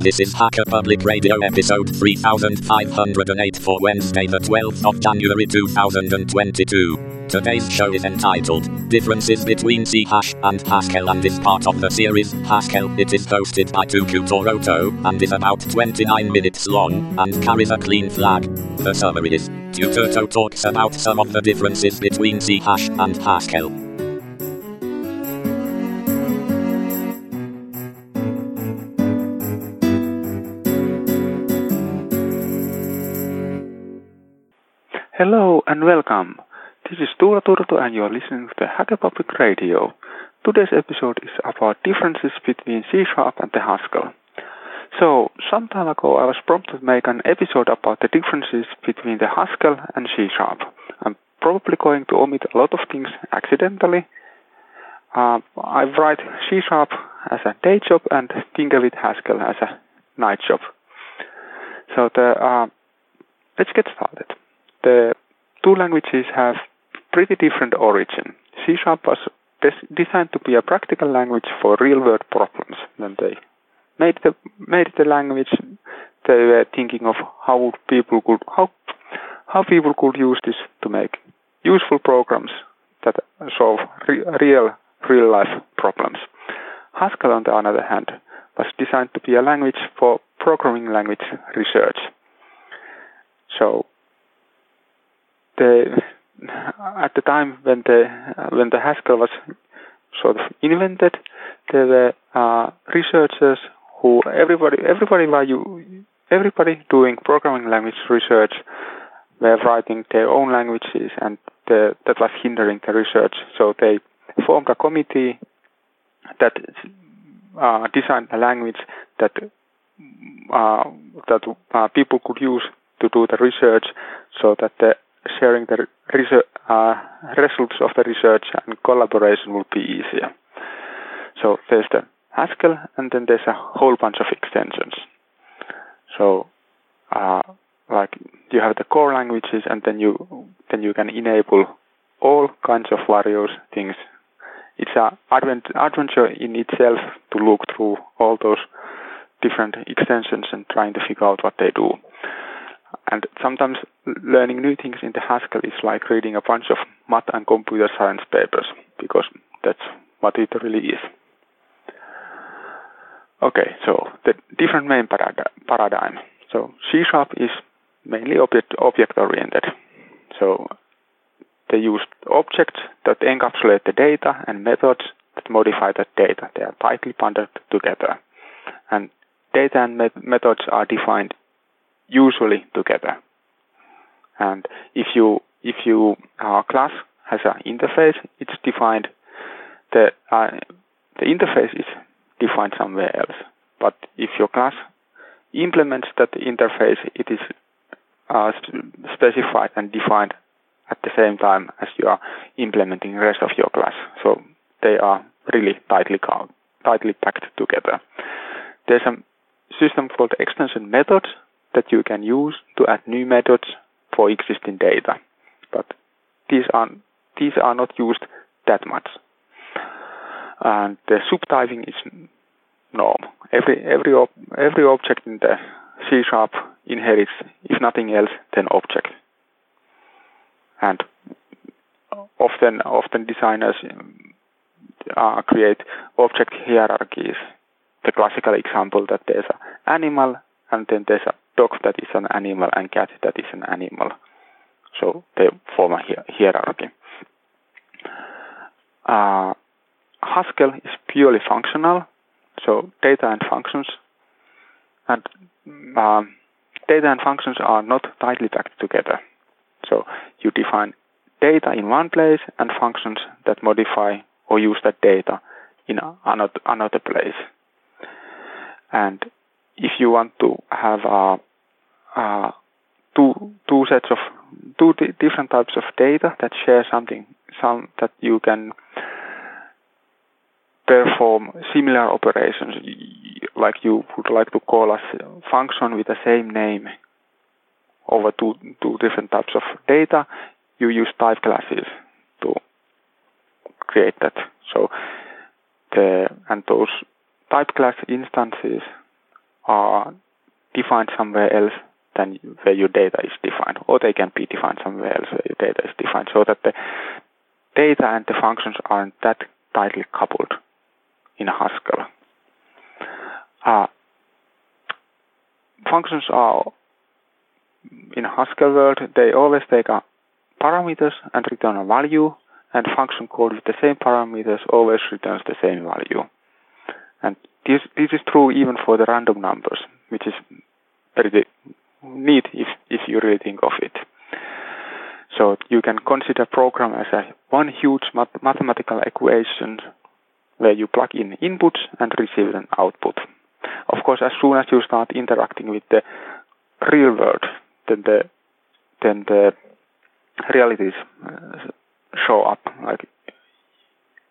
This is Hacker Public Radio episode 3508 for Wednesday, the 12th of January 2022. Today's show is entitled Differences Between C Hash and Haskell and is part of the series Haskell. It is hosted by tuturto and is about 29 minutes long and carries a clean flag. The summary is Tuku talks about some of the differences between C Hash and Haskell. Hello and welcome. This is Tuula Turto and you're listening to Hacker Public Radio. Today's episode is about differences between C Sharp and the Haskell. So, some time ago I was prompted to make an episode about the differences between the Haskell and C Sharp. I'm probably going to omit a lot of things accidentally. Uh, I write C Sharp as a day job and think of it Haskell as a night job. So the, uh, let's get started the two languages have pretty different origin. C Sharp was designed to be a practical language for real world problems. When they made the made the language, they were thinking of how people could how how people could use this to make useful programs that solve re- real real life problems. Haskell, on the other hand, was designed to be a language for programming language research. So the at the time when the when the Haskell was sort of invented, there were uh, researchers who everybody everybody like you everybody doing programming language research were writing their own languages, and the, that was hindering the research. So they formed a committee that uh, designed a language that uh, that uh, people could use to do the research, so that the sharing the uh, results of the research and collaboration will be easier. So there's the Haskell, and then there's a whole bunch of extensions. So, uh, like you have the core languages, and then you then you can enable all kinds of various things. It's a adventure in itself to look through all those different extensions and trying to figure out what they do. And sometimes learning new things in the Haskell is like reading a bunch of math and computer science papers because that's what it really is. Okay, so the different main paradigm. So C Sharp is mainly object object oriented. So they use objects that encapsulate the data and methods that modify that data. They are tightly bundled together. And data and met methods are defined usually together. And if you if you uh, class has an interface, it's defined. The uh, the interface is defined somewhere else. But if your class implements that interface, it is uh, specified and defined at the same time as you are implementing the rest of your class. So they are really tightly tightly packed together. There's a system called extension methods that you can use to add new methods for existing data. But these are these are not used that much. And the subtyping is norm. Every every every object in the C sharp inherits, if nothing else, then object. And often often designers uh, create object hierarchies. The classical example that there's an animal and then there's a dog that is an animal and cat that is an animal. So they form a hierarchy. Uh, Haskell is purely functional, so data and functions, and um, data and functions are not tightly packed together. So you define data in one place and functions that modify or use that data in another, another place. And if you want to have two two sets of two different types of data that share something some that you can perform similar operations like you would like to call a function with the same name over two two different types of data you use type classes to create that. So the and those type class instances are defined somewhere else than where your data is defined, or they can be defined somewhere else where your data is defined, so that the data and the functions aren't that tightly coupled in Haskell. Uh, functions are in Haskell world, they always take a parameters and return a value, and function code with the same parameters always returns the same value. And this, this is true even for the random numbers, which is pretty neat if, if you really think of it. So you can consider program as a one huge math mathematical equation where you plug in inputs and receive an output. Of course, as soon as you start interacting with the real world, then the then the realities uh, show up. Like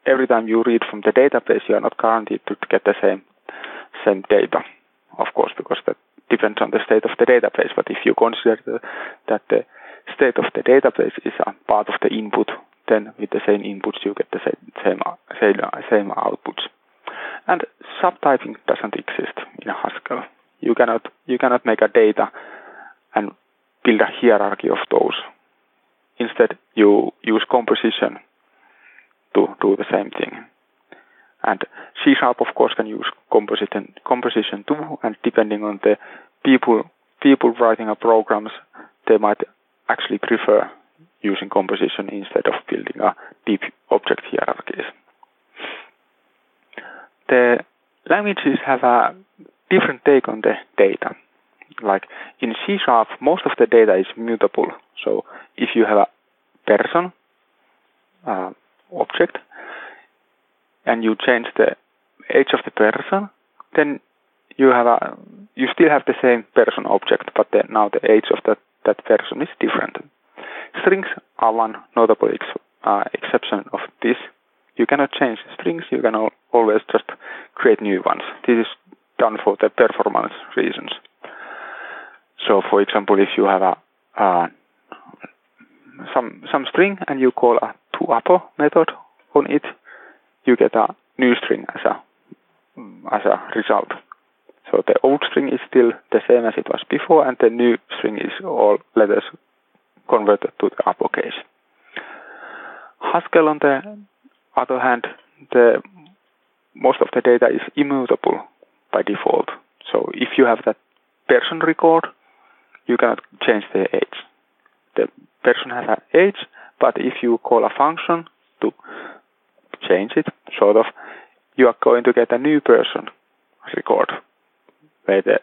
every time you read from the database, you are not guaranteed to get the same same data, of course, because that depends on the state of the database. But if you consider the, that the state of the database is a part of the input, then with the same inputs you get the same same same, same outputs. And subtyping doesn't exist in Haskell. You cannot you cannot make a data and build a hierarchy of those. Instead, you use composition to do the same thing. And C Sharp, of course, can use composition, composition too. And depending on the people people writing a programs, they might actually prefer using composition instead of building a deep object hierarchies. The languages have a different take on the data. Like in C Sharp, most of the data is mutable. So if you have a person uh, object and you change the age of the person, then you have a you still have the same person object, but the, now the age of that that person is different. Strings are one notable ex, uh, exception of this. You cannot change strings. You can al always just create new ones. This is done for the performance reasons. So, for example, if you have a uh, some some string and you call a ToUpper method on it, you get a new string as a as a result. So the old string is still the same as it was before, and the new string is all letters converted to the uppercase. Haskell, on the other hand, the most of the data is immutable by default. So if you have that person record, you cannot change the age. The person has an age, but if you call a function to change it, sort of, you are going to get a new person record where the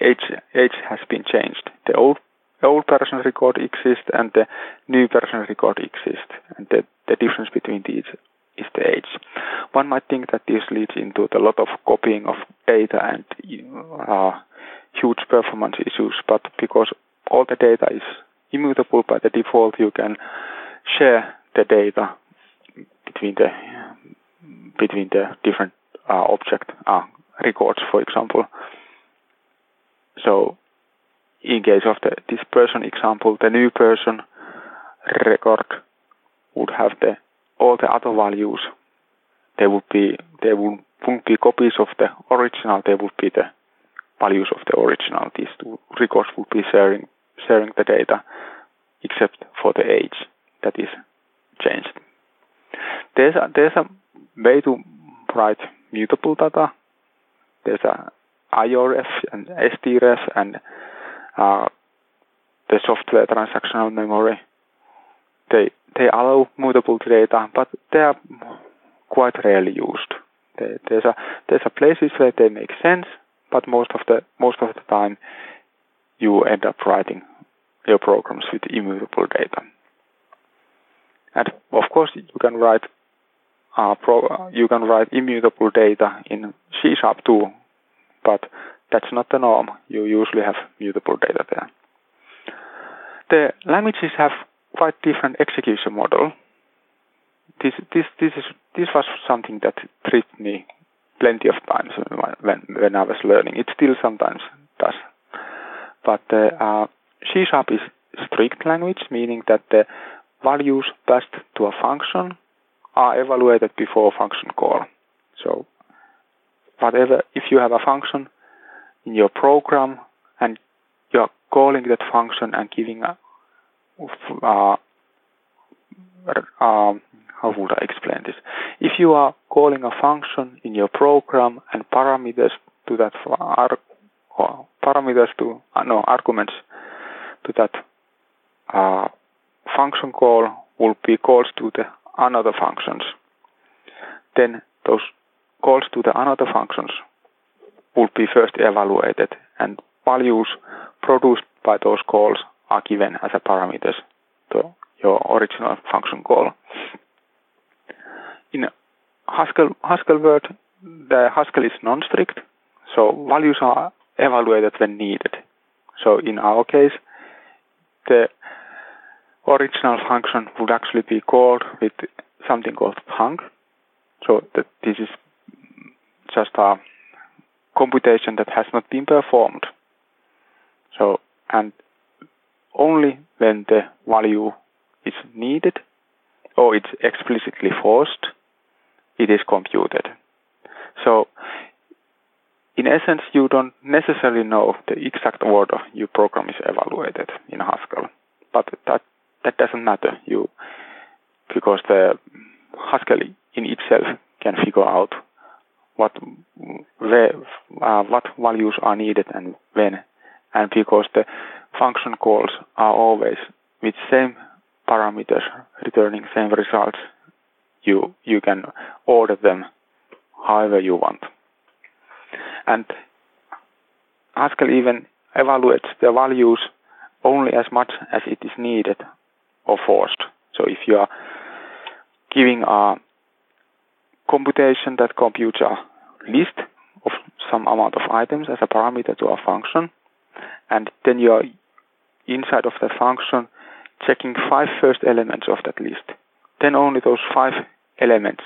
age age has been changed. The old old person record exists and the new person record exists, and the, the difference between these is the age. One might think that this leads into a lot of copying of data and uh, huge performance issues, but because all the data is immutable by the default, you can share the data between the between the different uh, object uh, records, for example. So, in case of the this person example, the new person record would have the all the other values. They would be they would, wouldn't be copies of the original. They would be the values of the original. These two records would be sharing sharing the data, except for the age that is changed. There's a, there's a way to write mutable data. There's a IORef and STRef and uh, the software transactional memory. They they allow mutable data, but they are quite rarely used. They, there's a there's a places where they make sense, but most of the most of the time you end up writing your programs with immutable data. And of course, you can write uh, pro, you can write immutable data in C Sharp too, but that's not the norm. You usually have mutable data there. The languages have quite different execution model. This this this is this was something that tripped me plenty of times when when I was learning. It still sometimes does. But the uh, C Sharp is strict language, meaning that the values passed to a function are evaluated before function call. So whatever, if you have a function in your program and you're calling that function and giving a, how would I explain this? If you are calling a function in your program and parameters to that are parameters to uh, no arguments to that uh, function call will be calls to the another functions. Then those calls to the another functions will be first evaluated and values produced by those calls are given as a parameters to your original function call. In Haskell, Haskell word, the Haskell is non-strict, so values are evaluated when needed. So in our case, the original function would actually be called with something called thunk. So that this is just a computation that has not been performed. So and only when the value is needed or it's explicitly forced, it is computed. So in essence, you don't necessarily know the exact order your program is evaluated in Haskell, but that that doesn't matter. You because the Haskell in itself can figure out what where, uh, what values are needed and when, and because the function calls are always with same parameters returning same results, you you can order them however you want. And Haskell even evaluates the values only as much as it is needed or forced. So if you are giving a computation that computes a list of some amount of items as a parameter to a function, and then you are inside of the function checking five first elements of that list, then only those five elements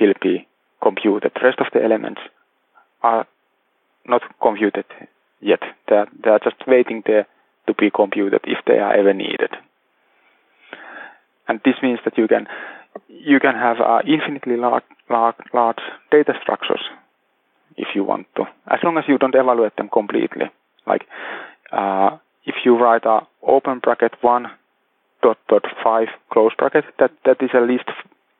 will be computed. The rest of the elements are not computed yet. They are, they are just waiting there to be computed if they are ever needed. And this means that you can you can have uh, infinitely large, large, large data structures if you want to, as long as you don't evaluate them completely. Like uh, if you write a open bracket one dot dot five close bracket, that that is a list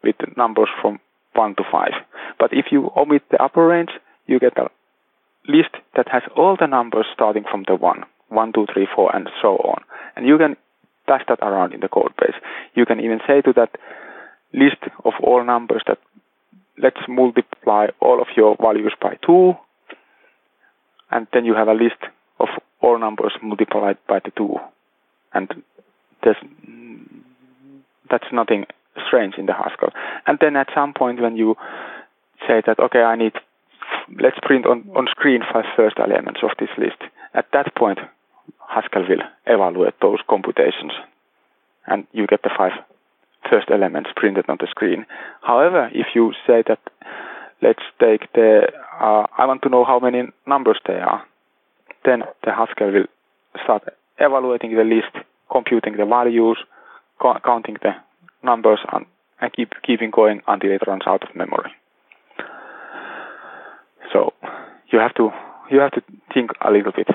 with numbers from one to five. But if you omit the upper range, you get a list that has all the numbers starting from the one, one, two, three, four, and so on. And you can pass that around in the code base. You can even say to that list of all numbers that let's multiply all of your values by 2, and then you have a list of all numbers multiplied by the 2. And that's nothing strange in the Haskell. And then at some point when you say that, okay, I need let's print on, on screen five first elements of this list. At that point, Haskell will evaluate those computations and you get the five first elements printed on the screen. However, if you say that, let's take the, uh, I want to know how many numbers there are, then the Haskell will start evaluating the list, computing the values, co- counting the numbers, and, and keep keeping going until it runs out of memory. So you have to you have to think a little bit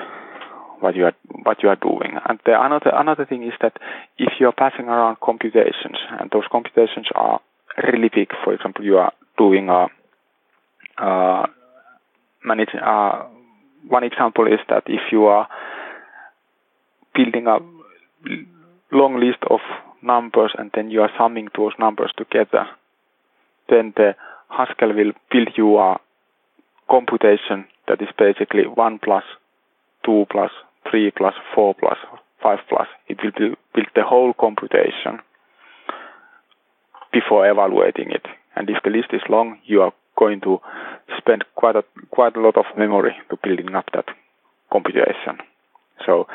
what you are what you are doing. And the another another thing is that if you are passing around computations and those computations are really big, for example, you are doing a uh, manage. Uh, one example is that if you are building a long list of numbers and then you are summing those numbers together, then the Haskell will build you a computation that is basically 1 plus 2 plus 3 plus 4 plus 5 plus. It will build the whole computation before evaluating it. And if the list is long, you are going to spend quite a quite a lot of memory to building up that computation. So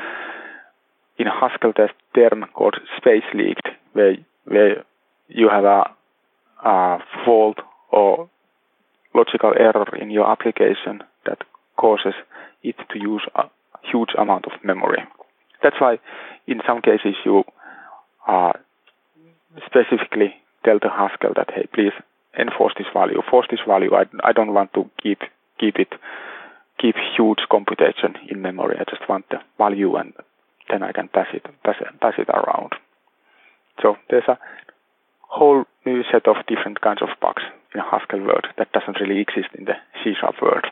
in Haskell there's a term called space leaked where where you have a, a fault or logical error in your application that causes it to use a huge amount of memory. That's why in some cases you uh, specifically tell the Haskell that, hey, please enforce this value, force this value. I, I don't want to keep keep it keep huge computation in memory. I just want the value and then I can pass it pass, pass it around. So there's a whole new set of different kinds of bugs in Haskell world that doesn't really exist in the C sharp world.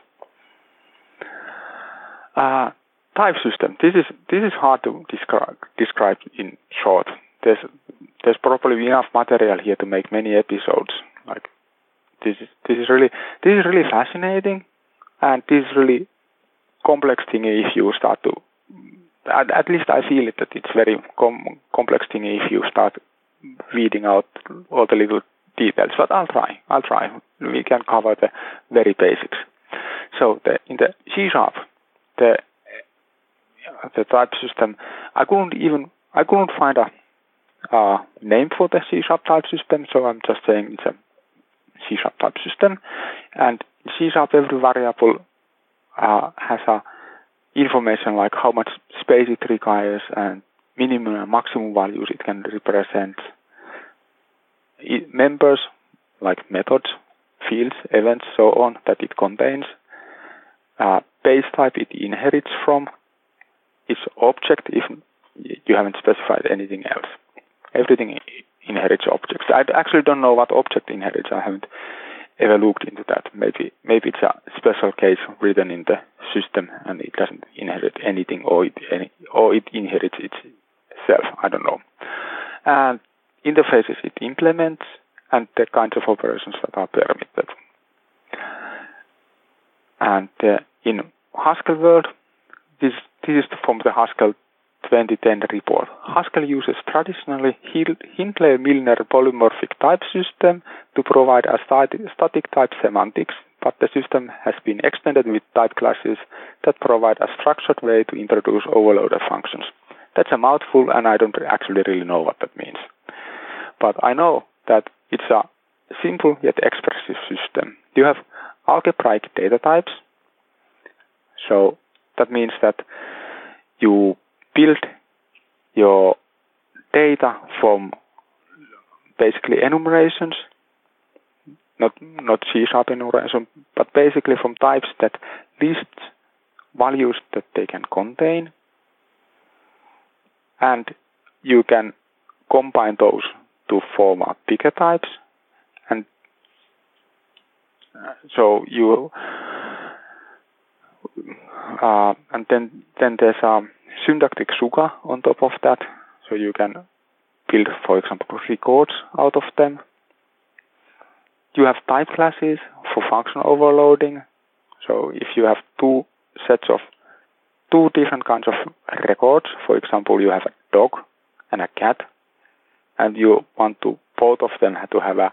Uh, type system. This is this is hard to describe describe in short. There's there's probably enough material here to make many episodes. Like this is this is really this is really fascinating, and this is really complex thing if you start to. At, at least I feel it that it's very com- complex thing if you start weeding out all the little details. But I'll try. I'll try. We can cover the very basics. So the, in the C sharp, the the type system, I couldn't even I couldn't find a name for the C sharp type system, so I'm just saying it's a C sharp type system. And C sharp every variable uh, has a information like how much space it requires and minimum and maximum values it can represent. It members like methods, fields, events, so on that it contains. Uh, base type it inherits from. Its object if you haven't specified anything else everything inherits objects. I actually don't know what object inherits. I haven't ever looked into that. Maybe maybe it's a special case written in the system and it doesn't inherit anything or it any, or it inherits itself. I don't know. And interfaces it implements and the kinds of operations that are permitted. And uh, in Haskell world, this this is from the Haskell 2010 report. Haskell uses traditionally Hindley-Milner polymorphic type system to provide a static type semantics, but the system has been extended with type classes that provide a structured way to introduce overloaded functions. That's a mouthful, and I don't actually really know what that means. But I know that it's a simple yet expressive system. You have algebraic data types, so that means that you build your data from basically enumerations, not not C sharp enumeration, but basically from types that list values that they can contain, and you can combine those to form a bigger types, and uh, so you uh, and then then there's a syntactic sugar on top of that. So you can build, for example, records out of them. You have type classes for function overloading. So if you have two sets of two different kinds of records, for example, you have a dog and a cat, and you want to both of them to have a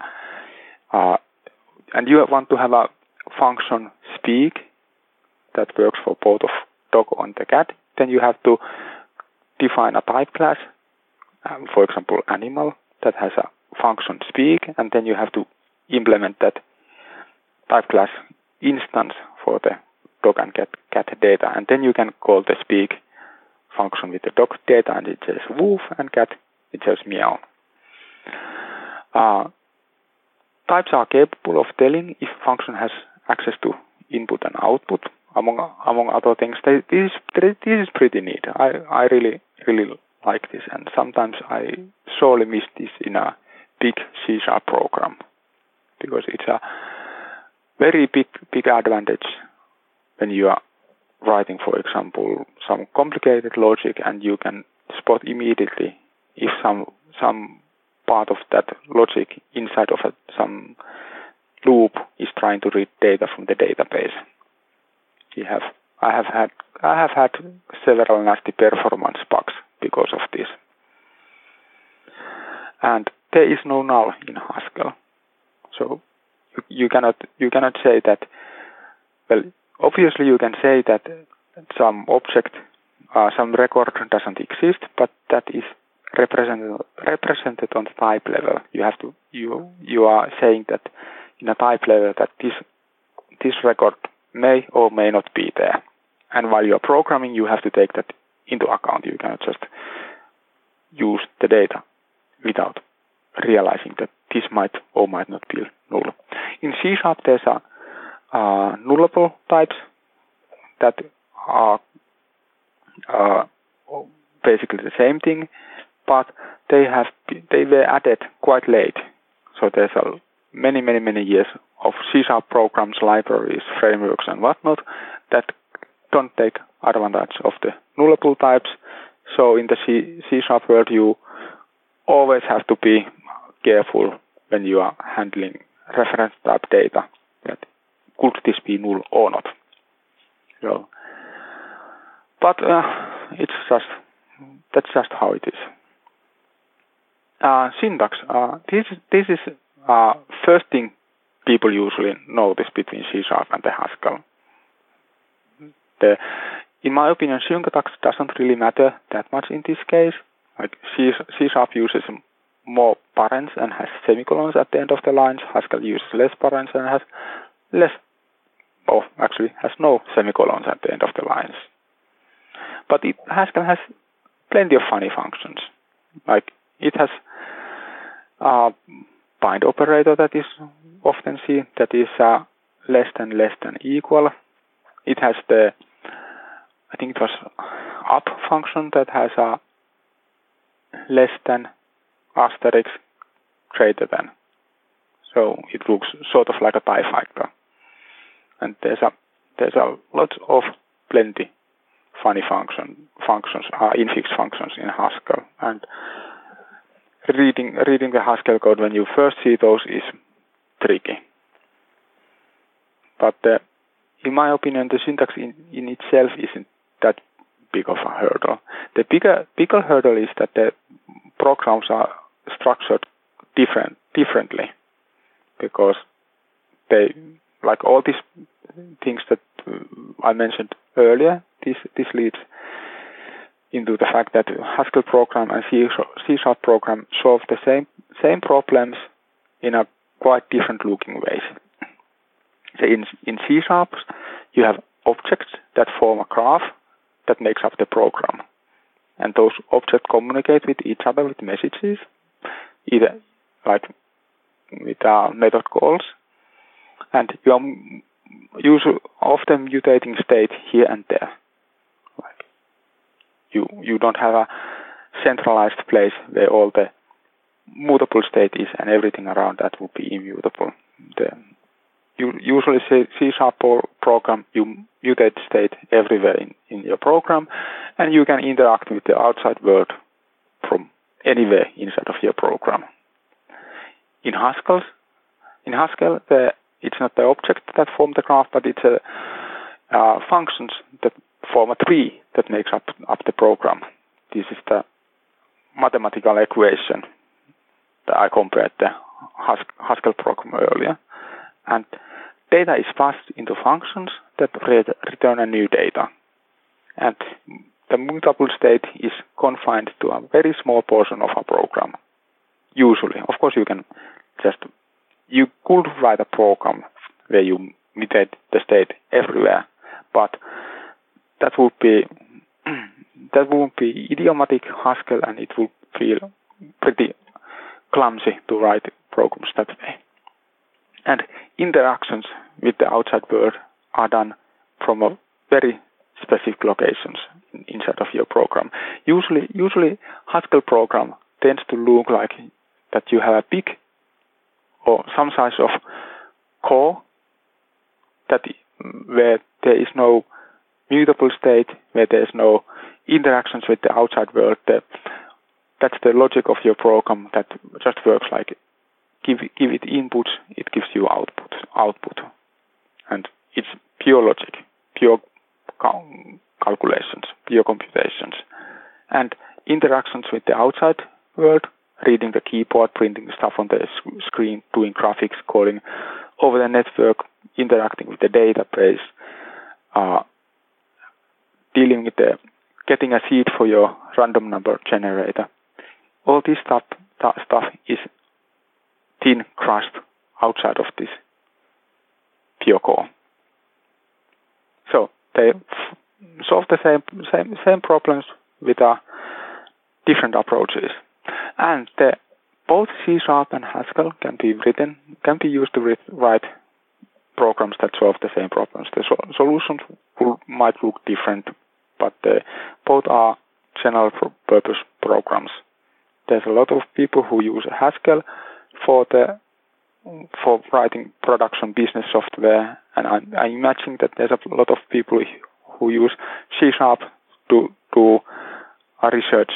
uh, and you want to have a function speak that works for both of dog and the cat. Then you have to define a type class, um, for example, animal that has a function speak, and then you have to implement that type class instance for the dog and cat, cat data, and then you can call the speak function with the dog data, and it says woof, and cat it says meow. Uh, types are capable of telling if function has access to input and output, among among other things. This this is pretty neat. I I really really like this, and sometimes I sorely miss this in a big C sharp program because it's a very big big advantage when you are writing, for example, some complicated logic, and you can spot immediately if some some part of that logic inside of a, some loop is trying to read data from the database we have I have had I have had several nasty performance bugs because of this. And there is no null in Haskell. So you, cannot you cannot say that well obviously you can say that some object uh, some record doesn't exist, but that is represented represented on the type level. You have to you you are saying that in a type level that this this record may or may not be there. And while you're programming, you have to take that into account. You cannot just use the data without realizing that this might or might not be null. In C Sharp, there's a uh, nullable types that are uh, basically the same thing, but they have they were added quite late. So there's a many many many years of C sharp programs, libraries, frameworks, and whatnot that don't take advantage of the nullable types. So in the C, sharp world, you always have to be careful when you are handling reference type data that could this be null or not. So, but uh, it's just that's just how it is. Uh, syntax. Uh, this this is uh, first thing people usually notice between C sharp and the Haskell. The, in my opinion, syntax doesn't really matter that much in this case. Like C, sharp uses more parens and has semicolons at the end of the lines. Haskell uses less parens and has less, oh, actually has no semicolons at the end of the lines. But it, Haskell has plenty of funny functions. Like it has a bind operator that is often seen that is uh, less than less than equal. It has the I think it was ap function that has a less than asterisk greater than. So it looks sort of like a TIE fighter. And there's a there's a lot of plenty funny function functions uh, infix functions in Haskell and reading reading the Haskell code when you first see those is tricky. But uh, in my opinion, the syntax in, in itself isn't that big of a hurdle. The bigger bigger hurdle is that the programs are structured different differently because they like all these things that I mentioned earlier. This this leads into the fact that Haskell program and C, sharp program solve the same same problems in a quite different looking ways. So in in C sharp, you have objects that form a graph that makes up the program, and those objects communicate with each other with messages, either like with uh, method calls, and you are usually often mutating state here and there you you don't have a centralized place where all the mutable state is and everything around that will be immutable. The, you usually say C sharp program, you mutate state everywhere in, in your program, and you can interact with the outside world from anywhere inside of your program. In Haskell, in Haskell, the, it's not the object that form the graph, but it's a uh, functions that form a tree that makes up, up the program. This is the mathematical equation that I compared the Haskell program earlier. And data is passed into functions that return a new data. And the mutable state is confined to a very small portion of a program. Usually. Of course, you can just, you could write a program where you mutate the state everywhere, but that would be that would be idiomatic Haskell and it would feel pretty clumsy to write programs that way. And interactions with the outside world are done from a very specific locations inside of your program. Usually, usually Haskell program tends to look like that you have a big or some size of core that where there is no mutable state where there's no interactions with the outside world. That, that's the logic of your program that just works like give give it inputs, it gives you output output, and it's pure logic, pure cal- calculations, pure computations, and interactions with the outside world, reading the keyboard, printing stuff on the screen, doing graphics, calling over the network, interacting with the database, uh, dealing with the getting a seed for your random number generator. All this stuff, stuff is thin crust outside of this pure core. So they solve the same same same problems with uh, different approaches, and the, both C sharp and Haskell can be written can be used to write programs that solve the same problems. The so- solutions will, might look different, but uh, both are general purpose programs. There's a lot of people who use Haskell for the for writing production business software, and I, imagine that there's a lot of people who use C Sharp to do research.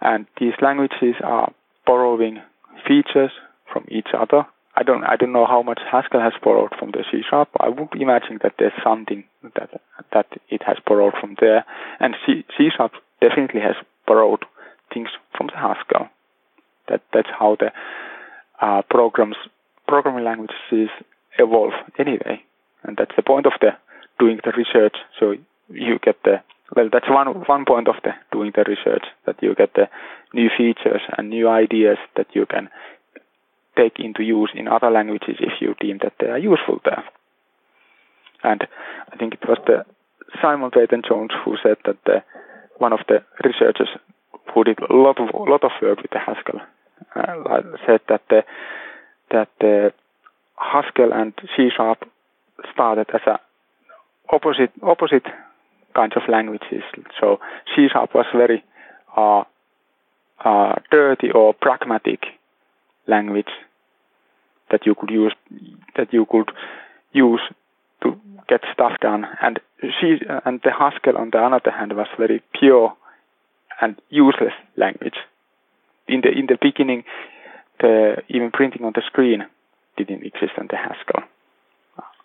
And these languages are borrowing features from each other. I don't I don't know how much Haskell has borrowed from the C Sharp. I would imagine that there's something that that it has borrowed from there, and C, C Sharp definitely has borrowed things from the Haskell. That that's how the uh, programs programming languages evolve anyway, and that's the point of the doing the research. So you get the well, that's one one point of the doing the research that you get the new features and new ideas that you can take into use in other languages if you deem that they are useful there. And I think it was the Simon Peyton Jones who said that the, one of the researchers who did a lot of lot of work with the Haskell uh, said that the that the Haskell and C Sharp started as a opposite opposite kinds of languages. So C Sharp was very uh, uh, dirty or pragmatic language that you could use that you could use to get stuff done. And she and the Haskell on the other hand was very pure and useless language. In the in the beginning, the even printing on the screen didn't exist on the Haskell.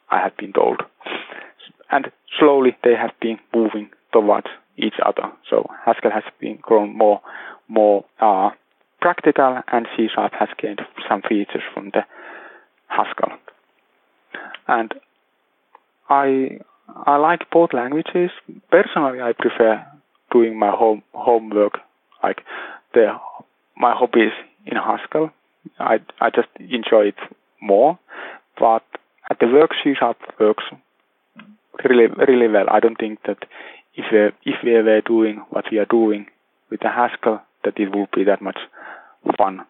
I have been told, and slowly they have been moving towards each other. So Haskell has been grown more more uh, practical, and C Sharp has gained some features from the Haskell. And I I like both languages. Personally, I prefer doing my home homework like the my hobbies in Haskell. I I just enjoy it more. But at the work, C Sharp works really really well. I don't think that if we, if we were doing what we are doing with the Haskell, that it would be that much fun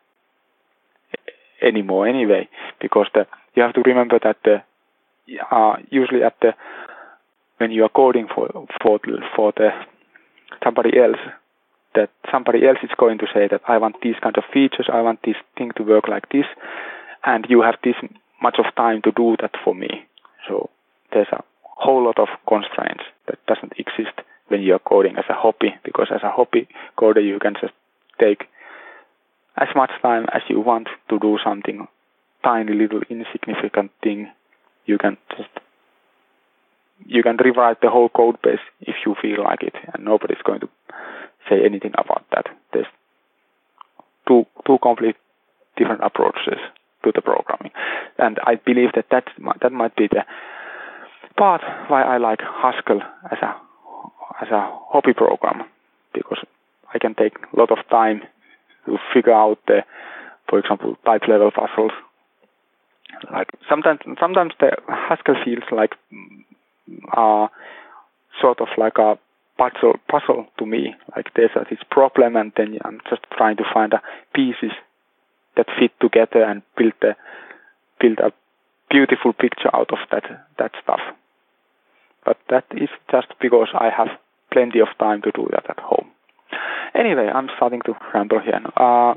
anymore anyway, because the you have to remember that the uh, usually at the when you are coding for for for the somebody else that somebody else is going to say that I want these kind of features, I want this thing to work like this, and you have this much of time to do that for me. So there's a whole lot of constraints that doesn't exist when you are coding as a hobby, because as a hobby coder you can just take as much time as you want to do something tiny little insignificant thing you can just you can rewrite the whole code base if you feel like it and nobody's going to say anything about that. There's two two complete different approaches to the programming. And i believe that that that might be the part why i like haskell as a as a hobby program because i can take a lot of time to figure out the, for example, type level puzzles. Like sometimes, sometimes the Haskell feels like uh, sort of like a puzzle puzzle to me. Like there's a, this problem, and then I'm just trying to find a pieces that fit together and build the build a beautiful picture out of that that stuff. But that is just because I have plenty of time to do that at home. Anyway, I'm starting to ramble here. Uh,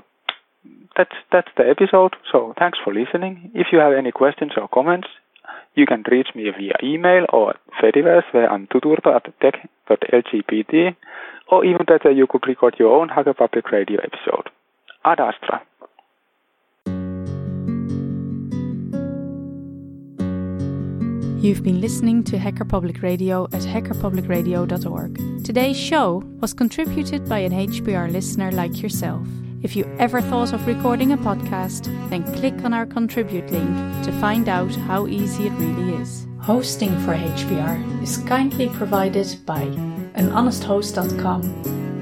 that's that's the episode. So thanks for listening. If you have any questions or comments, you can reach me via email or Fediverse, where I'm tuturto at tech.lgbt, or even better, you could record your own Hacker Public Radio episode. Ad Astra. You've been listening to Hacker Public Radio at hackerpublicradio.org. Today's show was contributed by an HPR listener like yourself. If you ever thought of recording a podcast, then click on our contribute link to find out how easy it really is. Hosting for HPR is kindly provided by anhonesthost.com